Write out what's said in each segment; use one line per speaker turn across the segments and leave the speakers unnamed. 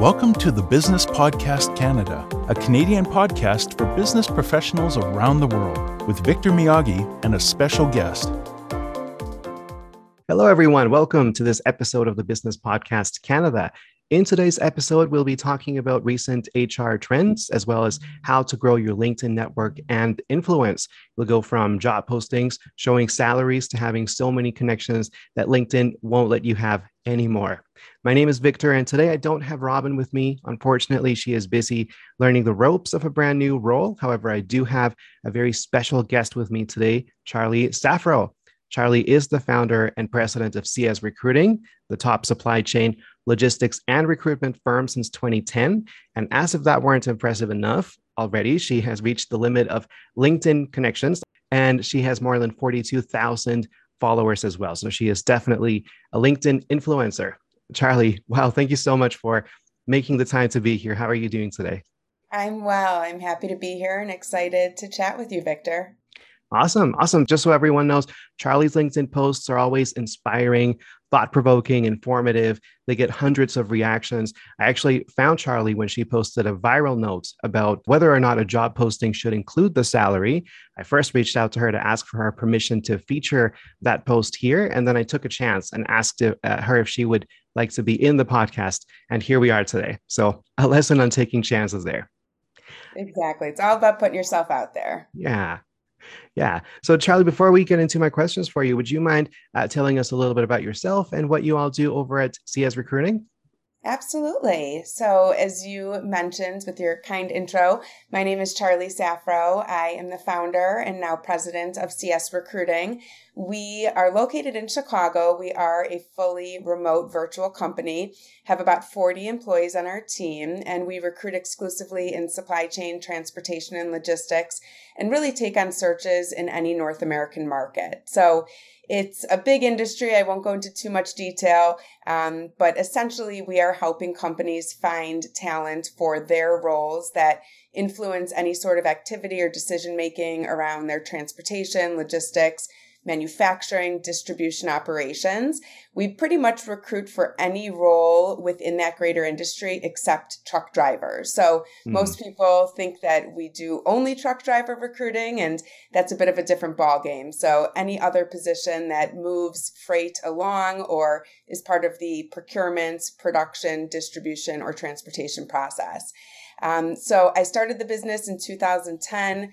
Welcome to the Business Podcast Canada, a Canadian podcast for business professionals around the world, with Victor Miyagi and a special guest.
Hello, everyone. Welcome to this episode of the Business Podcast Canada. In today's episode, we'll be talking about recent HR trends as well as how to grow your LinkedIn network and influence. We'll go from job postings showing salaries to having so many connections that LinkedIn won't let you have anymore. My name is Victor, and today I don't have Robin with me. Unfortunately, she is busy learning the ropes of a brand new role. However, I do have a very special guest with me today, Charlie Saffro. Charlie is the founder and president of CS Recruiting, the top supply chain, logistics, and recruitment firm since 2010. And as if that weren't impressive enough already, she has reached the limit of LinkedIn connections and she has more than 42,000 followers as well. So she is definitely a LinkedIn influencer. Charlie, wow, thank you so much for making the time to be here. How are you doing today?
I'm well. I'm happy to be here and excited to chat with you, Victor.
Awesome. Awesome. Just so everyone knows, Charlie's LinkedIn posts are always inspiring, thought provoking, informative. They get hundreds of reactions. I actually found Charlie when she posted a viral note about whether or not a job posting should include the salary. I first reached out to her to ask for her permission to feature that post here. And then I took a chance and asked uh, her if she would like to be in the podcast. And here we are today. So, a lesson on taking chances there.
Exactly. It's all about putting yourself out there.
Yeah. Yeah. So, Charlie, before we get into my questions for you, would you mind uh, telling us a little bit about yourself and what you all do over at CS Recruiting?
Absolutely. So, as you mentioned with your kind intro, my name is Charlie Saffro. I am the founder and now president of CS Recruiting. We are located in Chicago. We are a fully remote virtual company, have about 40 employees on our team, and we recruit exclusively in supply chain, transportation, and logistics, and really take on searches in any North American market. So, it's a big industry. I won't go into too much detail, um, but essentially, we are helping companies find talent for their roles that influence any sort of activity or decision making around their transportation, logistics, manufacturing, distribution operations. We pretty much recruit for any role within that greater industry except truck drivers. So mm. most people think that we do only truck driver recruiting, and that's a bit of a different ball game. So any other position that moves freight along or is part of the procurement, production, distribution, or transportation process. Um, so I started the business in 2010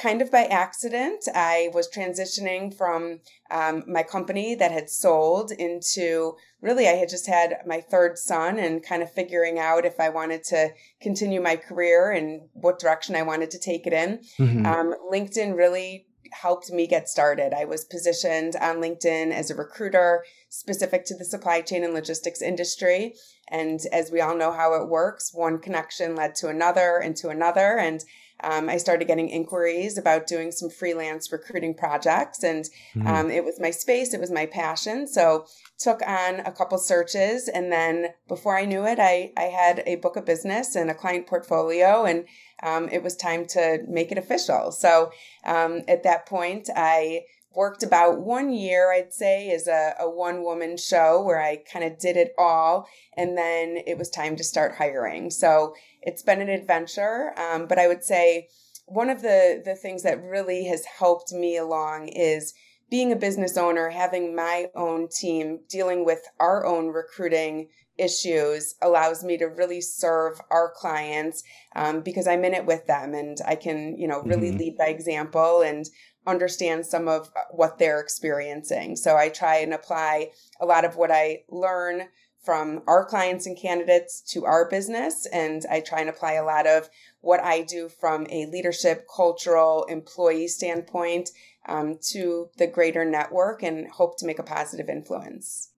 kind of by accident. I was transitioning from um, my company that had sold into really, I had just had my third son and kind of figuring out if I wanted to continue my career and what direction I wanted to take it in. Mm-hmm. Um, LinkedIn really helped me get started. I was positioned on LinkedIn as a recruiter specific to the supply chain and logistics industry. And as we all know how it works, one connection led to another and to another. And um, I started getting inquiries about doing some freelance recruiting projects, and mm. um, it was my space, it was my passion. So took on a couple searches, and then before I knew it, I I had a book of business and a client portfolio, and um, it was time to make it official. So um, at that point, I worked about one year, I'd say, as a, a one woman show where I kind of did it all. And then it was time to start hiring. So it's been an adventure. Um, but I would say one of the, the things that really has helped me along is being a business owner, having my own team, dealing with our own recruiting issues allows me to really serve our clients um, because I'm in it with them and I can, you know, really mm-hmm. lead by example and understand some of what they're experiencing. So I try and apply a lot of what I learn from our clients and candidates to our business. And I try and apply a lot of what I do from a leadership, cultural, employee standpoint um, to the greater network and hope to make a positive influence.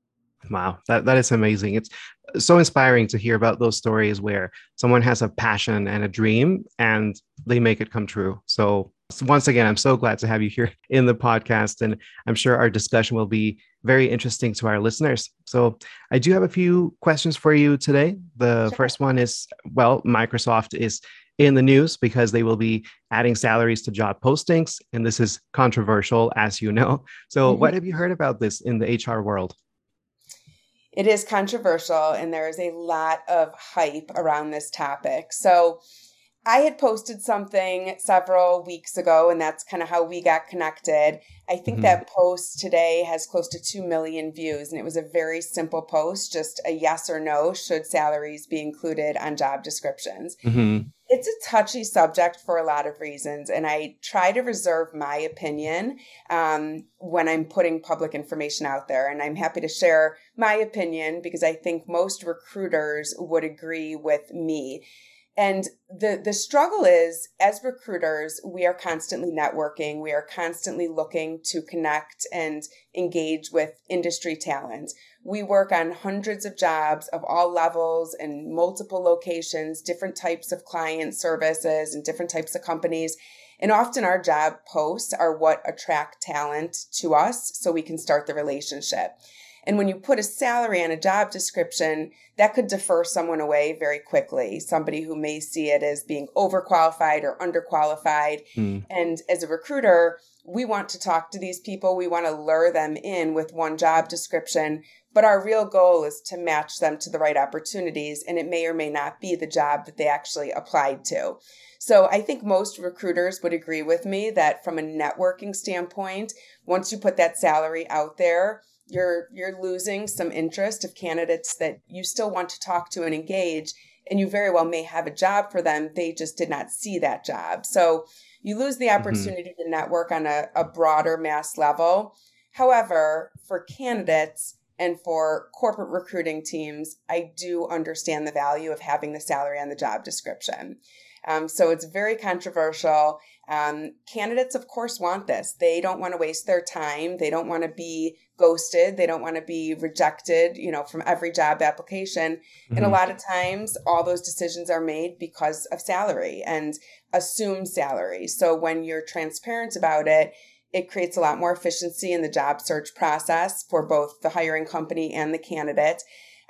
Wow, that, that is amazing. It's so inspiring to hear about those stories where someone has a passion and a dream and they make it come true. So once again, I'm so glad to have you here in the podcast, and I'm sure our discussion will be very interesting to our listeners. So, I do have a few questions for you today. The sure. first one is well, Microsoft is in the news because they will be adding salaries to job postings, and this is controversial, as you know. So, mm-hmm. what have you heard about this in the HR world?
It is controversial and there is a lot of hype around this topic. So, I had posted something several weeks ago, and that's kind of how we got connected. I think mm-hmm. that post today has close to 2 million views, and it was a very simple post just a yes or no should salaries be included on job descriptions. Mm-hmm. It's a touchy subject for a lot of reasons, and I try to reserve my opinion um, when I'm putting public information out there. And I'm happy to share my opinion because I think most recruiters would agree with me and the the struggle is as recruiters we are constantly networking we are constantly looking to connect and engage with industry talent. We work on hundreds of jobs of all levels and multiple locations different types of client services and different types of companies. And often our job posts are what attract talent to us so we can start the relationship and when you put a salary on a job description, that could defer someone away very quickly. Somebody who may see it as being overqualified or underqualified. Mm. And as a recruiter, we want to talk to these people. We want to lure them in with one job description. But our real goal is to match them to the right opportunities. And it may or may not be the job that they actually applied to. So I think most recruiters would agree with me that from a networking standpoint, once you put that salary out there, you're you're losing some interest of candidates that you still want to talk to and engage and you very well may have a job for them they just did not see that job so you lose the mm-hmm. opportunity mm-hmm. to network on a, a broader mass level however for candidates and for corporate recruiting teams i do understand the value of having the salary on the job description um, so it's very controversial um, candidates, of course, want this. They don't want to waste their time. They don't want to be ghosted. They don't want to be rejected, you know, from every job application. Mm-hmm. And a mm-hmm. lot of times, all those decisions are made because of salary and assumed salary. So when you're transparent about it, it creates a lot more efficiency in the job search process for both the hiring company and the candidate.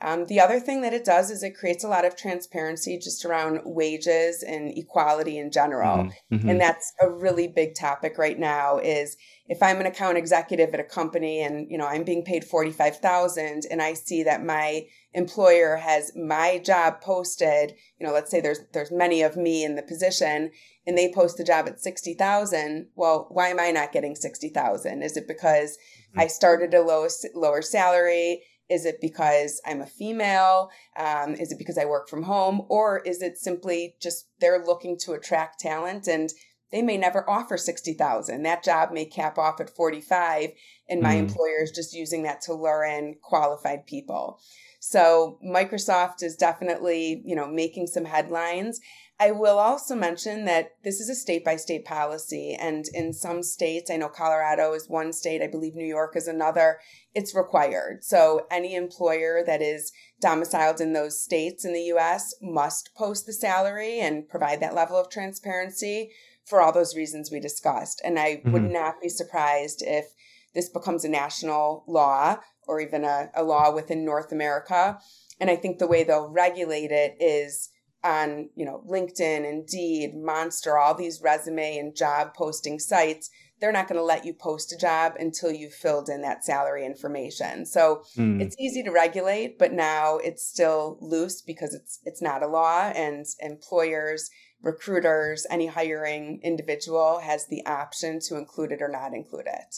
Um, the other thing that it does is it creates a lot of transparency just around wages and equality in general. Mm-hmm. mm-hmm. And that's a really big topic right now is if I'm an account executive at a company and, you know, I'm being paid 45,000 and I see that my employer has my job posted, you know, let's say there's there's many of me in the position and they post the job at 60,000, well, why am I not getting 60,000? Is it because mm-hmm. I started a low, lower salary? Is it because I'm a female? Um, is it because I work from home? Or is it simply just they're looking to attract talent and they may never offer 60,000. That job may cap off at 45 and my mm. employer is just using that to lure in qualified people. So Microsoft is definitely, you know, making some headlines I will also mention that this is a state by state policy. And in some states, I know Colorado is one state, I believe New York is another, it's required. So any employer that is domiciled in those states in the US must post the salary and provide that level of transparency for all those reasons we discussed. And I mm-hmm. would not be surprised if this becomes a national law or even a, a law within North America. And I think the way they'll regulate it is on, you know, LinkedIn, Indeed, Monster, all these resume and job posting sites, they're not going to let you post a job until you've filled in that salary information. So mm. it's easy to regulate, but now it's still loose because it's it's not a law and employers, recruiters, any hiring individual has the option to include it or not include it.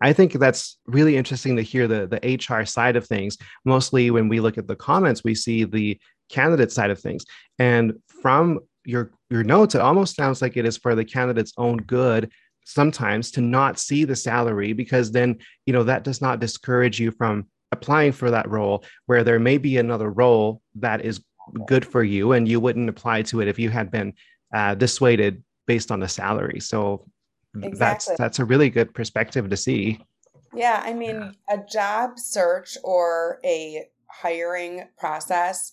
I think that's really interesting to hear the the HR side of things. Mostly when we look at the comments, we see the candidate side of things. And from your your notes, it almost sounds like it is for the candidate's own good sometimes to not see the salary because then you know that does not discourage you from applying for that role where there may be another role that is good for you and you wouldn't apply to it if you had been uh, dissuaded based on the salary so exactly. that's that's a really good perspective to see
yeah i mean a job search or a hiring process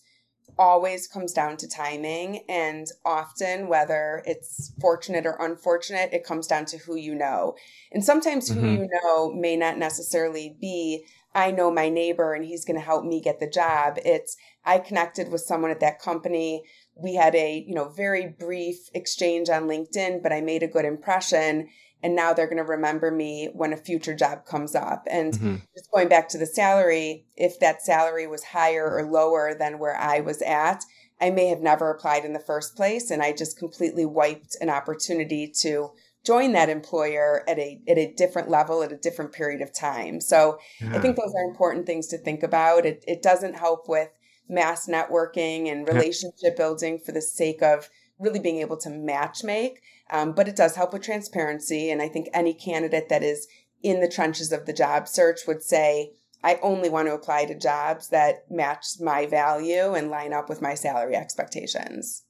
always comes down to timing and often whether it's fortunate or unfortunate it comes down to who you know and sometimes who mm-hmm. you know may not necessarily be i know my neighbor and he's going to help me get the job it's i connected with someone at that company we had a you know very brief exchange on linkedin but i made a good impression and now they're going to remember me when a future job comes up. And mm-hmm. just going back to the salary, if that salary was higher or lower than where I was at, I may have never applied in the first place. And I just completely wiped an opportunity to join that employer at a at a different level at a different period of time. So yeah. I think those are important things to think about. It it doesn't help with mass networking and relationship building for the sake of really being able to match make. Um, but it does help with transparency. And I think any candidate that is in the trenches of the job search would say, I only want to apply to jobs that match my value and line up with my salary expectations.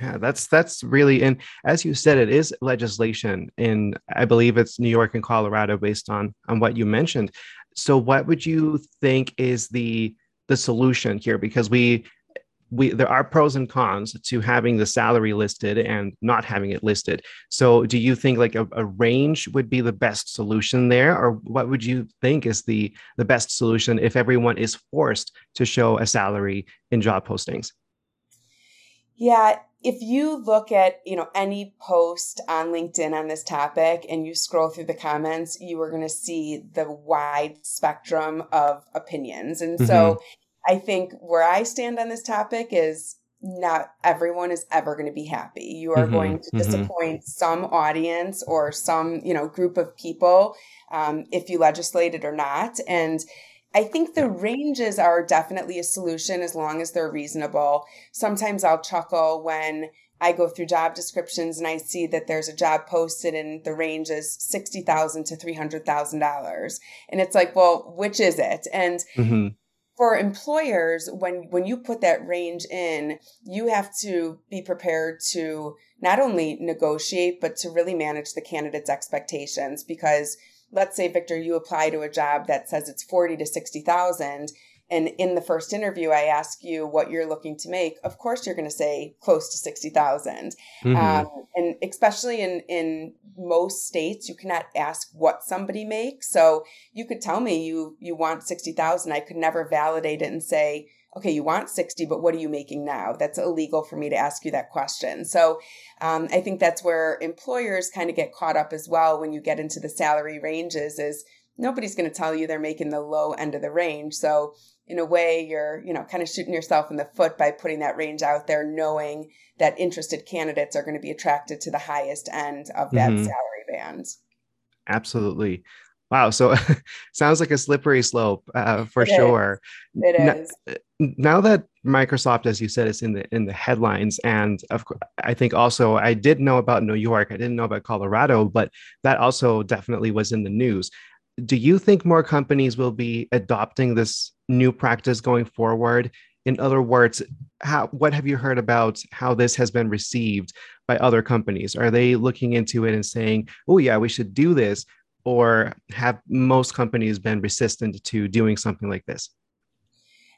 Yeah, that's that's really and as you said, it is legislation in I believe it's New York and Colorado based on on what you mentioned. So what would you think is the the solution here? Because we we there are pros and cons to having the salary listed and not having it listed so do you think like a, a, range would be the best solution there or what would you think is the the best solution if everyone is forced to show a salary in job postings
yeah if you look at you know any post on linkedin on this topic and you scroll through the comments you are going to see the wide spectrum of opinions and mm-hmm. so I think where I stand on this topic is not everyone is ever going to be happy. You are mm-hmm, going to mm-hmm. disappoint mm-hmm. some audience or some, you know, group of people um, if you legislate it or not. And I think the ranges are definitely a solution as long as they're reasonable. Sometimes I'll chuckle when I go through job descriptions and I see that there's a job posted and the range is sixty thousand to three hundred thousand dollars, and it's like, well, which is it? And mm-hmm for employers when when you put that range in you have to be prepared to not only negotiate but to really manage the candidate's expectations because let's say victor you apply to a job that says it's 40 to 60,000 and in the first interview i ask you what you're looking to make of course you're going to say close to 60000 mm-hmm. um, and especially in in most states you cannot ask what somebody makes. So you could tell me you you want 60000 i could never validate it and say okay you want 60 but what are you making now? That's illegal for me to ask you that question. So um, i think that's where employers kind of get caught up as well when you get into the salary ranges is nobody's going to tell you they're making the low end of the range. So in a way you're you know kind of shooting yourself in the foot by putting that range out there knowing that interested candidates are going to be attracted to the highest end of that mm-hmm. salary band.
Absolutely. Wow so sounds like a slippery slope uh, for it sure.
Is. it is
now that microsoft as you said is in the in the headlines and of course i think also i did know about new york i didn't know about colorado but that also definitely was in the news do you think more companies will be adopting this new practice going forward? In other words, how what have you heard about how this has been received by other companies? Are they looking into it and saying, "Oh yeah, we should do this," or have most companies been resistant to doing something like this?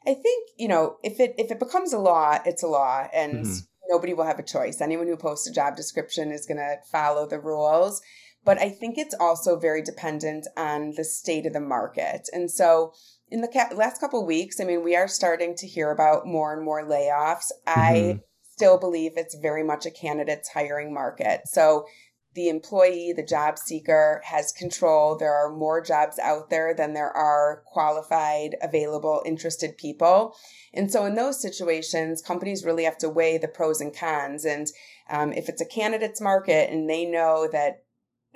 I think you know if it if it becomes a law, it's a law, and mm-hmm. nobody will have a choice. Anyone who posts a job description is going to follow the rules. But I think it's also very dependent on the state of the market, and so in the ca- last couple weeks, I mean, we are starting to hear about more and more layoffs. Mm-hmm. I still believe it's very much a candidate's hiring market. So the employee, the job seeker has control. There are more jobs out there than there are qualified, available, interested people. And so in those situations, companies really have to weigh the pros and cons. And um, if it's a candidate's market and they know that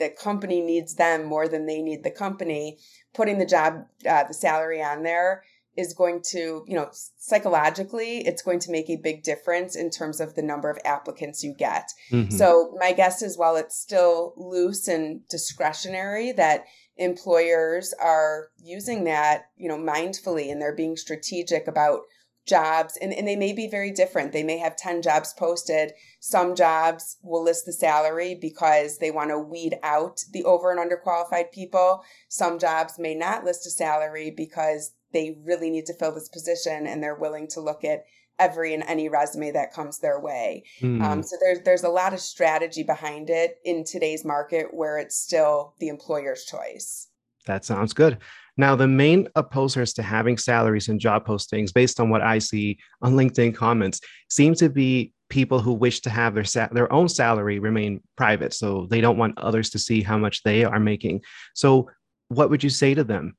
the company needs them more than they need the company, putting the job, uh, the salary on there is going to, you know, psychologically, it's going to make a big difference in terms of the number of applicants you get. Mm-hmm. So, my guess is while it's still loose and discretionary, that employers are using that, you know, mindfully and they're being strategic about jobs and, and they may be very different they may have 10 jobs posted some jobs will list the salary because they want to weed out the over and underqualified people some jobs may not list a salary because they really need to fill this position and they're willing to look at every and any resume that comes their way. Mm. um, so there's there's a lot of strategy behind it in today's market where it's still the employer's choice.
That sounds good. Now, the main opposers to having salaries and job postings, based on what I see on LinkedIn comments, seem to be people who wish to have their sa- their own salary remain private so they don't want others to see how much they are making. So what would you say to them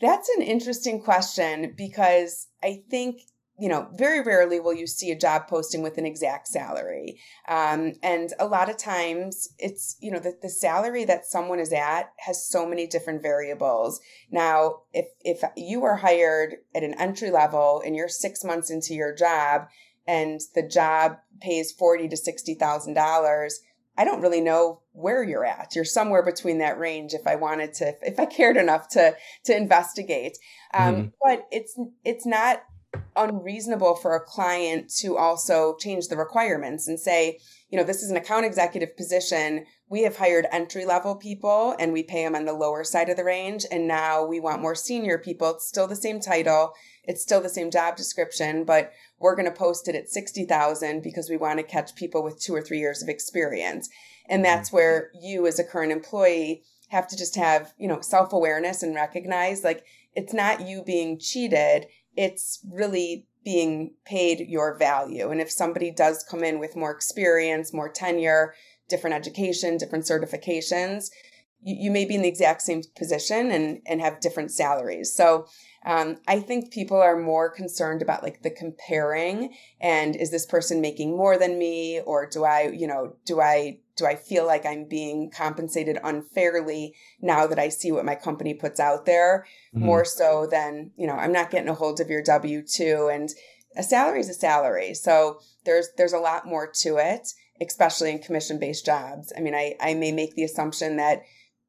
that's an interesting question because i think you know, very rarely will you see a job posting with an exact salary. Um, and a lot of times it's, you know, the, the salary that someone is at has so many different variables. Now, if, if you are hired at an entry level and you're six months into your job and the job pays forty to $60,000, I don't really know where you're at. You're somewhere between that range if I wanted to, if I cared enough to, to investigate. Um, mm-hmm. But it's, it's not unreasonable for a client to also change the requirements and say, you know, this is an account executive position. We have hired entry level people and we pay them on the lower side of the range. And now we want more senior people. It's still the same title. It's still the same job description, but we're going to post it at 60,000 because we want to catch people with two or three years of experience. And mm-hmm. that's where you as a current employee have to just have, you know, self awareness and recognize like it's not you being cheated it's really being paid your value. And if somebody does come in with more experience, more tenure, different education, different certifications, you, you may be in the exact same position and, and have different salaries. So um, I think people are more concerned about like the comparing and is this person making more than me or do I, you know, do I do I feel like I'm being compensated unfairly now that I see what my company puts out there mm-hmm. more so than, you know, I'm not getting a hold of your W2 and a salary is a salary. So there's there's a lot more to it, especially in commission based jobs. I mean, I, I may make the assumption that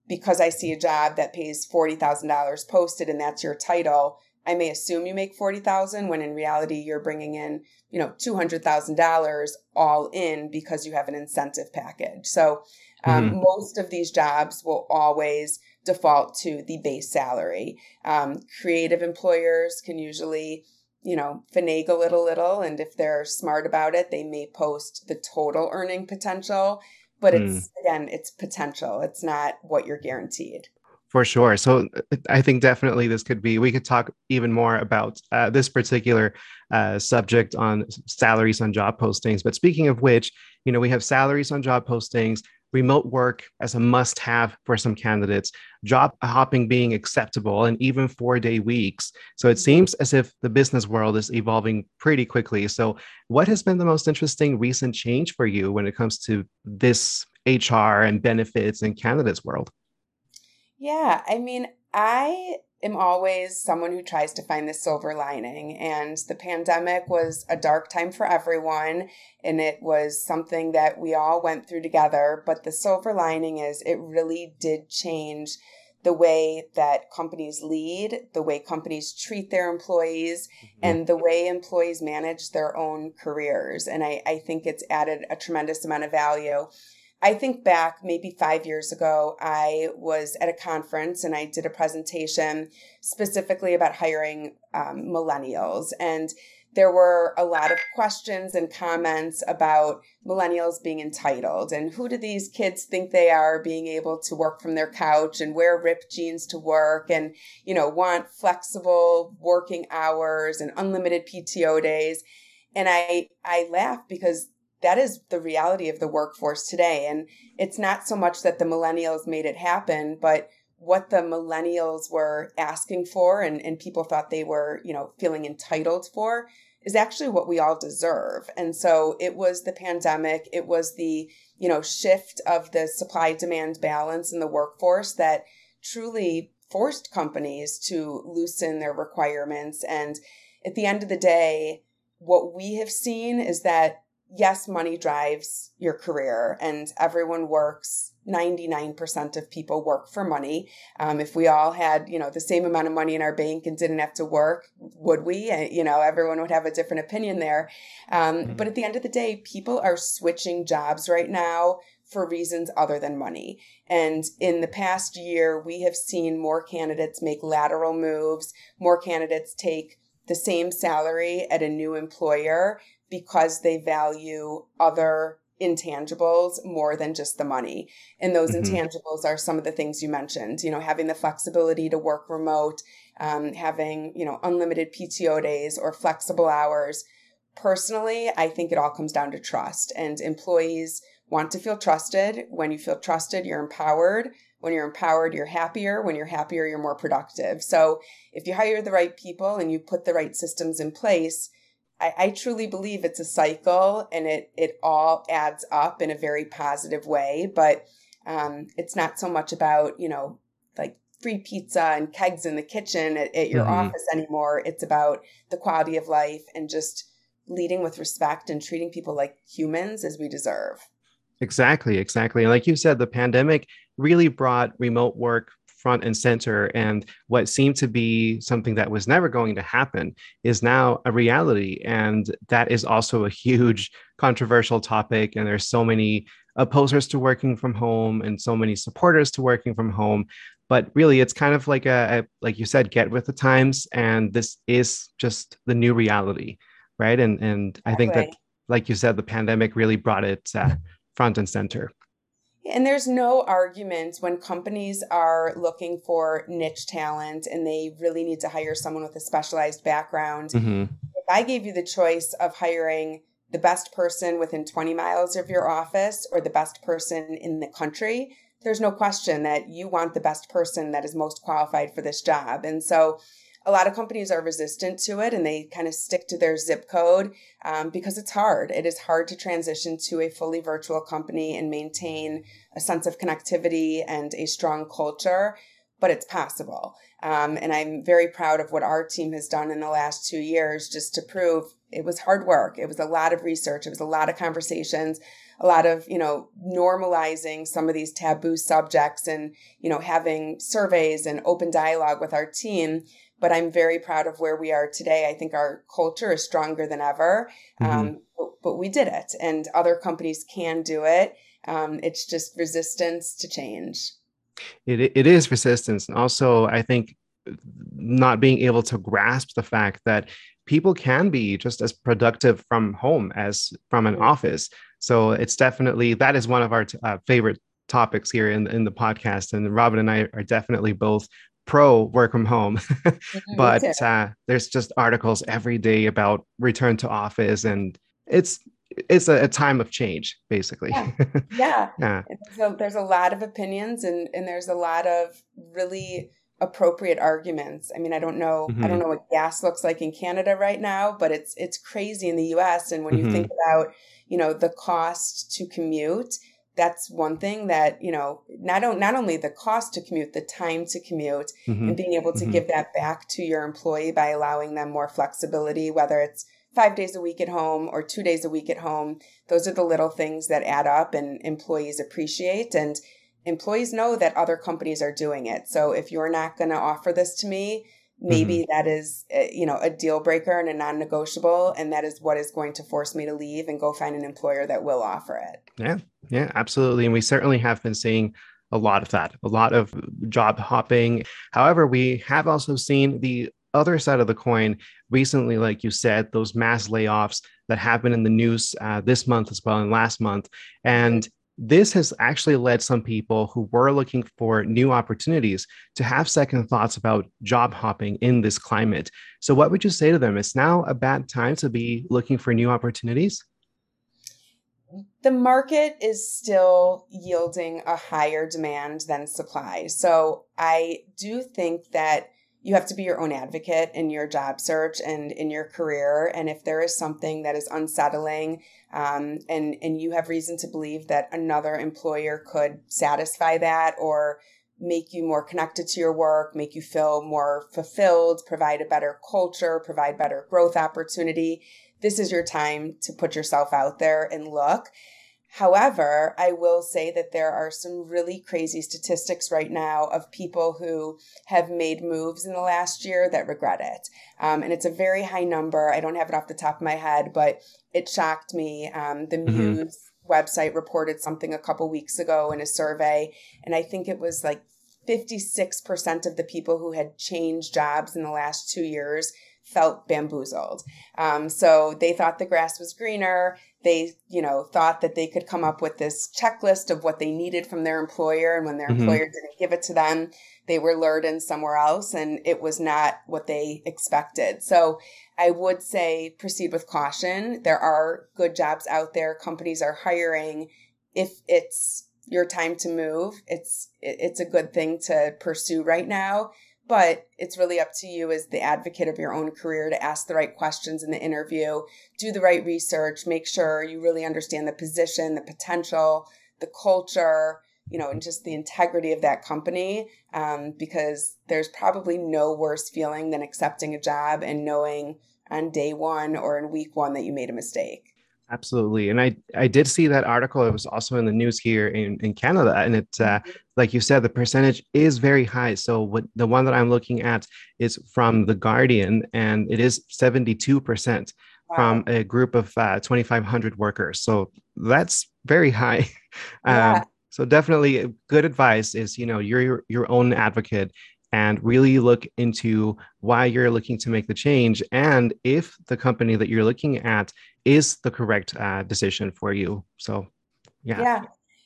because I see a job that pays $40,000 posted and that's your title, I may assume you make 40,000 when in reality you're bringing in, you know, $200,000 all in because you have an incentive package. So um, mm-hmm. most of these jobs will always default to the base salary. Um, creative employers can usually, you know, finagle it a little. And if they're smart about it, they may post the total earning potential but it's mm. again it's potential. It's not what you're guaranteed.
For sure. So i think definitely this could be we could talk even more about uh, this particular uh, subject on salaries on job postings but speaking of which you know we have salaries on job postings remote work as a must have for some candidates, job hopping being acceptable, and even four day weeks. So it seems as if the business world is evolving pretty quickly. So, what has been the most interesting recent change for you when it comes to this HR and benefits and candidates world?
Yeah, I mean, I am always someone who tries to find the silver lining. And the pandemic was a dark time for everyone. And it was something that we all went through together. But the silver lining is it really did change the way that companies lead, the way companies treat their employees, mm-hmm. and the way employees manage their own careers. And I, I think it's added a tremendous amount of value. I think back maybe five years ago, I was at a conference and I did a presentation specifically about hiring um, millennials. And there were a lot of questions and comments about millennials being entitled and who do these kids think they are being able to work from their couch and wear ripped jeans to work and you know want flexible working hours and unlimited PTO days and I I laugh because that is the reality of the workforce today. And it's not so much that the millennials made it happen, but what the millennials were asking for and, and people thought they were, you know, feeling entitled for is actually what we all deserve. And so it was the pandemic, it was the, you know, shift of the supply demand balance in the workforce that truly forced companies to loosen their requirements. And at the end of the day, what we have seen is that yes, money drives your career and everyone works. 99% of people work for money. Um, if we all had, you know, the same amount of money in our bank and didn't have to work, would we? Uh, you know, everyone would have a different opinion there. Um, mm-hmm. But at the end of the day, people are switching jobs right now for reasons other than money. And in the past year, we have seen more candidates make lateral moves, more candidates take the same salary at a new employer because they value other intangibles more than just the money. And those mm-hmm. intangibles are some of the things you mentioned, you know, having the flexibility to work remote, um, having, you know, unlimited PTO days or flexible hours. personally, I think it all comes down to trust, and employees want to feel trusted. When you feel trusted, you're empowered. When you're empowered, you're happier. When you're happier, you're more productive. So if you hire the right people and you put the right systems in place, I, I truly believe it's a cycle and it it all adds up in a very positive way. But um, it's not so much about, you know, like free pizza and kegs in the kitchen at, at your mm-hmm. office anymore. It's about the quality of life and just leading with respect and treating people like humans as we deserve.
Exactly, exactly. And like you said, the pandemic really brought remote work front and center. And what seemed to be something that was never going to happen is now a reality. And that is also a huge controversial topic. And there's so many opposers to working from home and so many supporters to working from home. But really, it's kind of like a, a like you said, get with the times. And this is just the new reality. Right. And and I think that, like you said, the pandemic really brought it uh, front and center.
And there's no argument when companies are looking for niche talent and they really need to hire someone with a specialized background. Mm-hmm. If I gave you the choice of hiring the best person within 20 miles of your office or the best person in the country, there's no question that you want the best person that is most qualified for this job. And so a lot of companies are resistant to it and they kind of stick to their zip code um, because it's hard. It is hard to transition to a fully virtual company and maintain a sense of connectivity and a strong culture, but it's possible. Um, and I'm very proud of what our team has done in the last two years just to prove it was hard work. It was a lot of research. It was a lot of conversations, a lot of, you know, normalizing some of these taboo subjects and, you know, having surveys and open dialogue with our team but I'm very proud of where we are today. I think our culture is stronger than ever, mm-hmm. um, but, but, we did it, and other companies can do it. Um, it's just resistance to change.
It, it is resistance. And also, I think not being able to grasp the fact that people can be just as productive from home as from an mm-hmm. office. So it's definitely that is one of our t- uh, favorite topics here in, in the podcast. And Robin and I are definitely both pro work from home, mm-hmm, but uh, there's just articles every day about return to office, and it's it's a, a time of change, basically.
Yeah, yeah. yeah. So there's a lot of opinions, and and there's a lot of really appropriate arguments. I mean, I don't know, mm-hmm. I don't mm-hmm. know what gas looks like in Canada right now, but it's it's crazy in the U.S. And when mm-hmm. you think about, you know, the cost to commute that's one thing that you know not, o- not only the cost to commute the time to commute mm-hmm. and being able to mm-hmm. give that back to your employee by allowing them more flexibility whether it's five days a week at home or two days a week at home those are the little things that add up and employees appreciate and employees know that other companies are doing it so if you're not going to offer this to me maybe mm-hmm. that is eh, you know a deal breaker and a non-negotiable and that is what is going to force me to leave and go find an employer that will offer it.
Yeah. Yeah absolutely. And we certainly have been seeing a lot of that a lot of job hopping. However we have also seen the other side of the coin recently like you said those mass layoffs that happened in the news uh, this month as well and last month. And this has actually led some people who were looking for new opportunities to have second thoughts about job hopping in this climate. So, what would you say to them? It's now a bad time to be looking for new opportunities?
The market is still yielding a higher demand than supply. So, I do think that you have to be your own advocate in your job search and in your career. And if there is something that is unsettling, um, and and you have reason to believe that another employer could satisfy that or make you more connected to your work, make you feel more fulfilled, provide a better culture, provide better growth opportunity. This is your time to put yourself out there and look. However, I will say that there are some really crazy statistics right now of people who have made moves in the last year that regret it. Um, and it's a very high number. I don't have it off the top of my head, but it shocked me. Um, the mm-hmm. Muse website reported something a couple weeks ago in a survey, and I think it was like 56% of the people who had changed jobs in the last two years felt bamboozled. Um, so they thought the grass was greener. They, you know, thought that they could come up with this checklist of what they needed from their employer. And when their mm-hmm. employer didn't give it to them, they were lured in somewhere else and it was not what they expected. So I would say proceed with caution. There are good jobs out there. Companies are hiring. If it's your time to move, it's it's a good thing to pursue right now but it's really up to you as the advocate of your own career to ask the right questions in the interview, do the right research, make sure you really understand the position, the potential, the culture, you know, and just the integrity of that company. Um, because there's probably no worse feeling than accepting a job and knowing on day one or in week one that you made a mistake.
Absolutely. And I, I did see that article. It was also in the news here in, in Canada. And it, uh, mm-hmm. Like you said, the percentage is very high. So what the one that I'm looking at is from The Guardian, and it is 72% wow. from a group of uh, 2,500 workers. So that's very high. Yeah. Um, so definitely good advice is, you know, you're your, your own advocate and really look into why you're looking to make the change and if the company that you're looking at is the correct uh, decision for you so yeah
yeah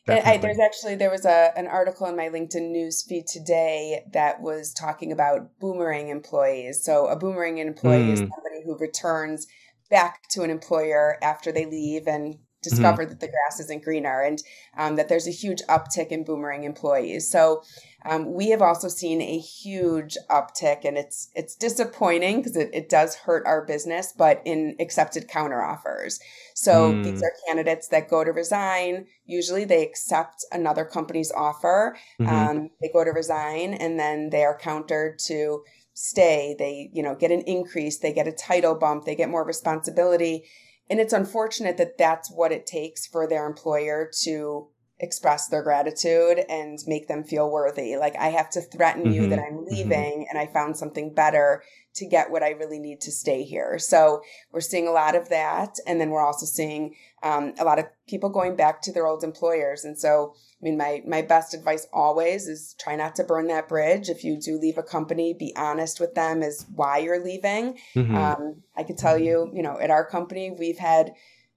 I, there's actually there was a an article in my LinkedIn news feed today that was talking about boomerang employees. So a boomerang employee mm. is somebody who returns back to an employer after they leave and discover mm-hmm. that the grass isn't greener and um, that there's a huge uptick in boomerang employees. So um, we have also seen a huge uptick, and it's it's disappointing because it, it does hurt our business, but in accepted counteroffers. So mm. these are candidates that go to resign. Usually they accept another company's offer. Mm-hmm. Um, they go to resign, and then they are countered to stay. They you know get an increase. They get a title bump. They get more responsibility and it's unfortunate that that's what it takes for their employer to express their gratitude and make them feel worthy. Like I have to threaten mm-hmm. you that I'm mm-hmm. leaving mm-hmm. and I found something better to get what I really need to stay here. So we're seeing a lot of that. And then we're also seeing um, a lot of people going back to their old employers. And so, I mean, my, my best advice always is try not to burn that bridge. If you do leave a company, be honest with them as why you're leaving. Mm-hmm. Um, I could tell you, you know, at our company, we've had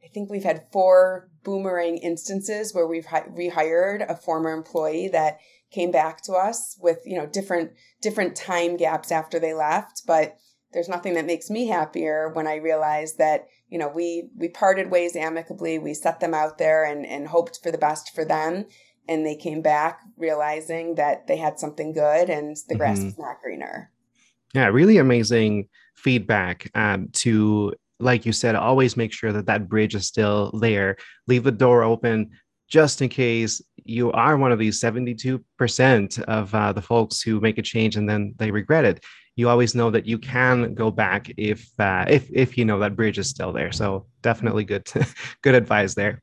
I think we've had four boomerang instances where we've hi- rehired a former employee that came back to us with you know different different time gaps after they left. But there's nothing that makes me happier when i realize that you know we we parted ways amicably. We set them out there and and hoped for the best for them. And they came back realizing that they had something good and the grass mm-hmm. was not greener.
Yeah really amazing feedback um, to like you said, always make sure that that bridge is still there. Leave the door open just in case you are one of these 72% of uh, the folks who make a change and then they regret it. You always know that you can go back if uh, if if you know that bridge is still there. So definitely good good advice there.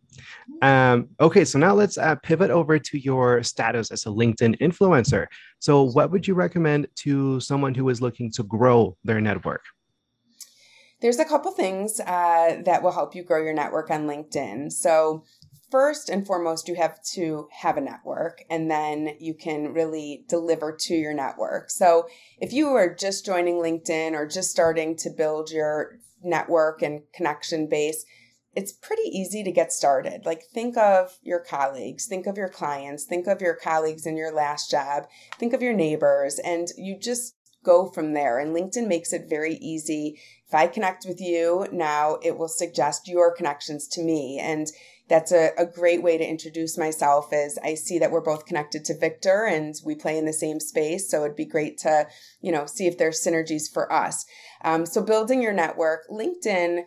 Um, okay, so now let's uh, pivot over to your status as a LinkedIn influencer. So, what would you recommend to someone who is looking to grow their network?
There's a couple things uh, that will help you grow your network on LinkedIn. So, first and foremost, you have to have a network and then you can really deliver to your network. So, if you are just joining LinkedIn or just starting to build your network and connection base, it's pretty easy to get started. Like, think of your colleagues, think of your clients, think of your colleagues in your last job, think of your neighbors, and you just go from there. And LinkedIn makes it very easy. If I connect with you now, it will suggest your connections to me. And that's a, a great way to introduce myself as I see that we're both connected to Victor and we play in the same space. So it'd be great to, you know, see if there's synergies for us. Um, so building your network, LinkedIn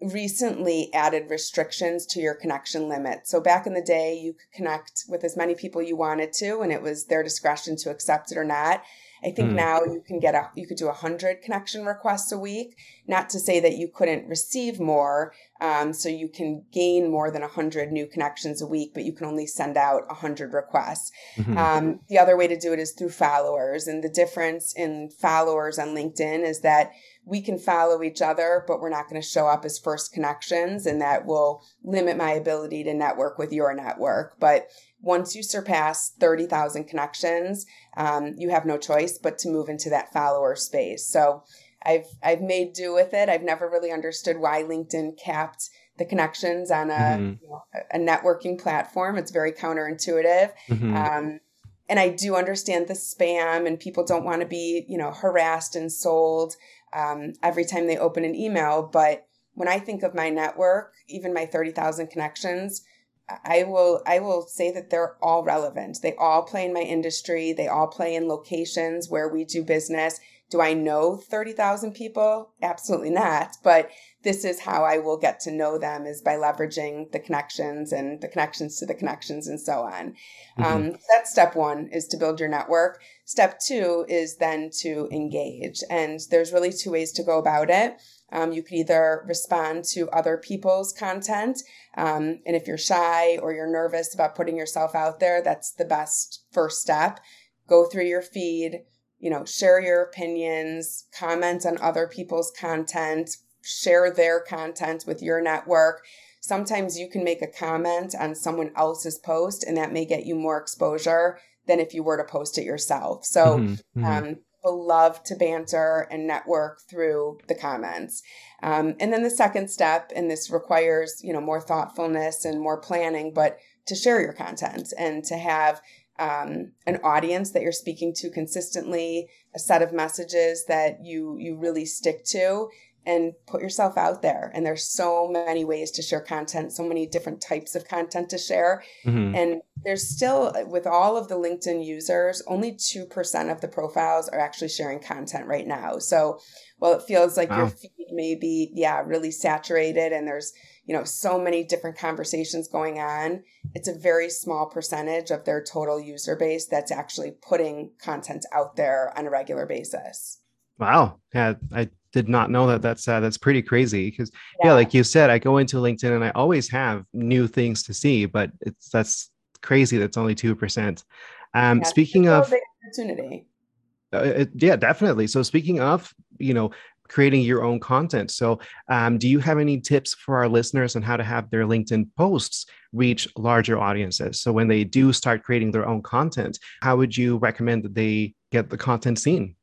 recently added restrictions to your connection limit. So back in the day, you could connect with as many people you wanted to, and it was their discretion to accept it or not. I think mm. now you can get a you could do a hundred connection requests a week. Not to say that you couldn't receive more, um, so you can gain more than a hundred new connections a week, but you can only send out a hundred requests. Mm-hmm. Um, the other way to do it is through followers, and the difference in followers on LinkedIn is that we can follow each other, but we're not going to show up as first connections, and that will limit my ability to network with your network. But once you surpass 30,000 connections, um, you have no choice but to move into that follower space. So I've I've made do with it. I've never really understood why LinkedIn capped the connections on a, mm-hmm. you know, a networking platform. It's very counterintuitive. Mm-hmm. Um, and I do understand the spam and people don't want to be, you know, harassed and sold um, every time they open an email. But when I think of my network, even my 30,000 connections, I will I will say that they're all relevant. They all play in my industry. They all play in locations where we do business. Do I know 30,000 people? Absolutely not. But this is how I will get to know them is by leveraging the connections and the connections to the connections and so on. Mm-hmm. Um, that's step one is to build your network. Step two is then to engage. And there's really two ways to go about it. Um, you could either respond to other people's content. Um, and if you're shy or you're nervous about putting yourself out there, that's the best first step. Go through your feed, you know, share your opinions, comment on other people's content, share their content with your network. Sometimes you can make a comment on someone else's post, and that may get you more exposure than if you were to post it yourself. So, mm-hmm, mm-hmm. Um, people love to banter and network through the comments. Um, and then the second step, and this requires, you know, more thoughtfulness and more planning, but to share your content and to have um, an audience that you're speaking to consistently, a set of messages that you you really stick to, and put yourself out there. And there's so many ways to share content, so many different types of content to share. Mm-hmm. And there's still, with all of the LinkedIn users, only 2% of the profiles are actually sharing content right now. So while it feels like wow. your feed may be, yeah, really saturated and there's, you know, so many different conversations going on, it's a very small percentage of their total user base that's actually putting content out there on a regular basis.
Wow. Yeah, I did not know that. That's uh, that's pretty crazy because yeah. yeah. like you said, I go into LinkedIn and I always have new things to see, but it's that's crazy. That's only two percent. Um, yeah, speaking of opportunity, uh, it, yeah, definitely. So speaking of, you know, creating your own content. So, um, do you have any tips for our listeners on how to have their LinkedIn posts reach larger audiences? So when they do start creating their own content, how would you recommend that they get the content seen?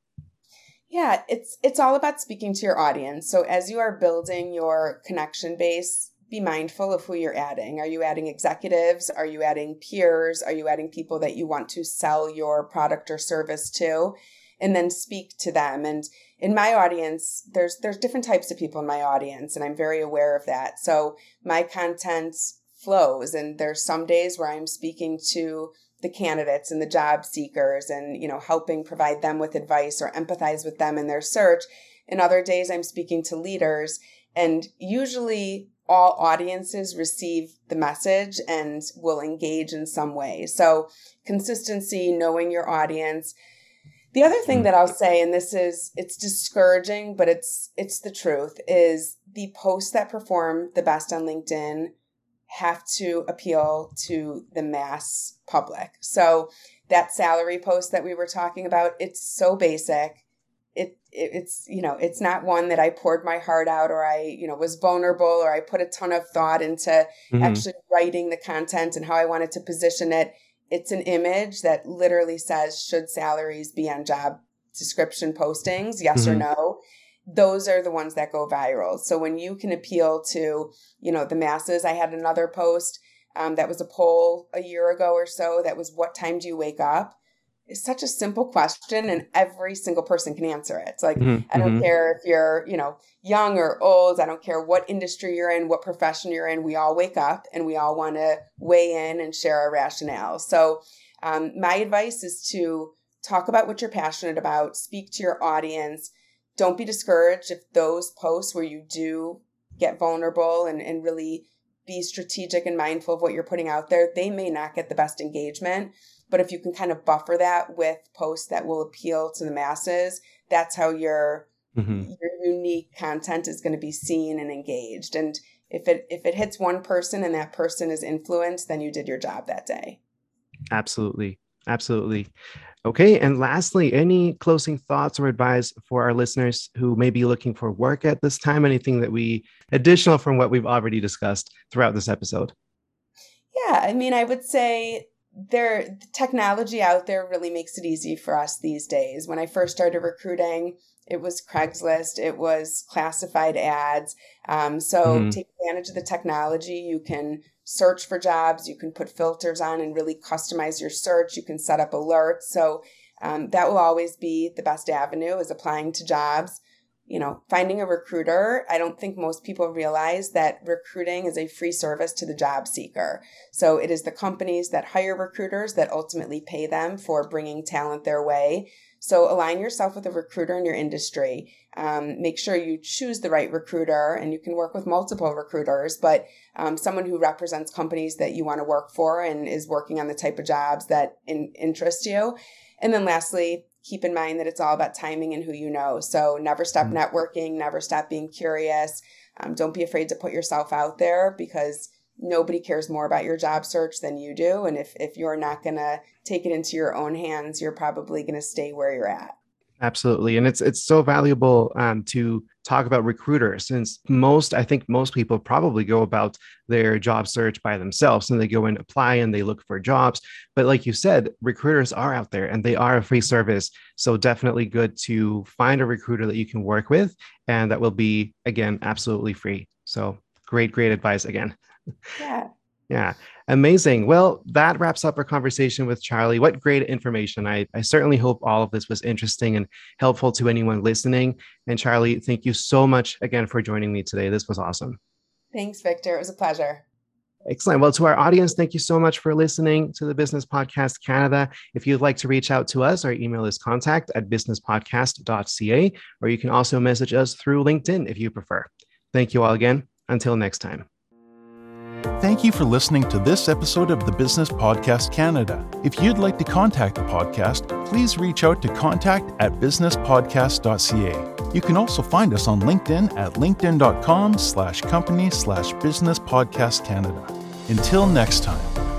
Yeah, it's it's all about speaking to your audience. So as you are building your connection base, be mindful of who you're adding. Are you adding executives? Are you adding peers? Are you adding people that you want to sell your product or service to? And then speak to them. And in my audience, there's there's different types of people in my audience, and I'm very aware of that. So my content flows and there's some days where I'm speaking to the candidates and the job seekers and you know helping provide them with advice or empathize with them in their search and other days i'm speaking to leaders and usually all audiences receive the message and will engage in some way so consistency knowing your audience the other thing that i'll say and this is it's discouraging but it's it's the truth is the posts that perform the best on linkedin have to appeal to the mass public. So that salary post that we were talking about, it's so basic. It, it, it's you know it's not one that I poured my heart out or I you know was vulnerable or I put a ton of thought into mm-hmm. actually writing the content and how I wanted to position it. It's an image that literally says should salaries be on job description postings, yes mm-hmm. or no those are the ones that go viral. So when you can appeal to, you know, the masses, I had another post um, that was a poll a year ago or so that was, "What time do you wake up?" It's such a simple question, and every single person can answer it. It's like mm-hmm. I don't mm-hmm. care if you're, you know, young or old. I don't care what industry you're in, what profession you're in. We all wake up and we all want to weigh in and share our rationale. So um, my advice is to talk about what you're passionate about, speak to your audience don't be discouraged if those posts where you do get vulnerable and, and really be strategic and mindful of what you're putting out there, they may not get the best engagement. But if you can kind of buffer that with posts that will appeal to the masses, that's how your mm-hmm. your unique content is going to be seen and engaged. And if it if it hits one person and that person is influenced, then you did your job that day.
Absolutely. Absolutely. Okay. And lastly, any closing thoughts or advice for our listeners who may be looking for work at this time? Anything that we additional from what we've already discussed throughout this episode?
Yeah. I mean, I would say there technology out there really makes it easy for us these days. When I first started recruiting, it was Craigslist, it was classified ads. Um, so mm-hmm. take advantage of the technology. You can search for jobs, you can put filters on and really customize your search. You can set up alerts. So um, that will always be the best avenue is applying to jobs you know, finding a recruiter, I don't think most people realize that recruiting is a free service to the job seeker. So it is the companies that hire recruiters that ultimately pay them for bringing talent their way. So align yourself with a recruiter in your industry. Um, make sure you choose the right recruiter, and you can work with multiple recruiters, but um, someone who represents companies that you want to work for and is working on the type of jobs that in, interest you. And then lastly, keep in mind that it's all about timing and who you know. So never stop mm-hmm. networking, never stop being curious. Um, don't be afraid to put yourself out there because nobody cares more about your job search than you do. And if, if you're not going to take it into your own hands, you're probably going to stay where you're at.
Absolutely, and it's it's so valuable um, to talk about recruiters since most I think most people probably go about their job search by themselves and they go and apply and they look for jobs. But like you said, recruiters are out there and they are a free service, so definitely good to find a recruiter that you can work with and that will be again absolutely free. So great, great advice again.
Yeah.
Yeah, amazing. Well, that wraps up our conversation with Charlie. What great information. I, I certainly hope all of this was interesting and helpful to anyone listening. And Charlie, thank you so much again for joining me today. This was awesome.
Thanks, Victor. It was a pleasure.
Excellent. Well, to our audience, thank you so much for listening to the Business Podcast Canada. If you'd like to reach out to us, our email is contact at businesspodcast.ca, or you can also message us through LinkedIn if you prefer. Thank you all again. Until next time.
Thank you for listening to this episode of the Business Podcast Canada. If you'd like to contact the podcast, please reach out to contact at businesspodcast.ca. You can also find us on LinkedIn at linkedin.com slash company slash business podcast Canada. Until next time.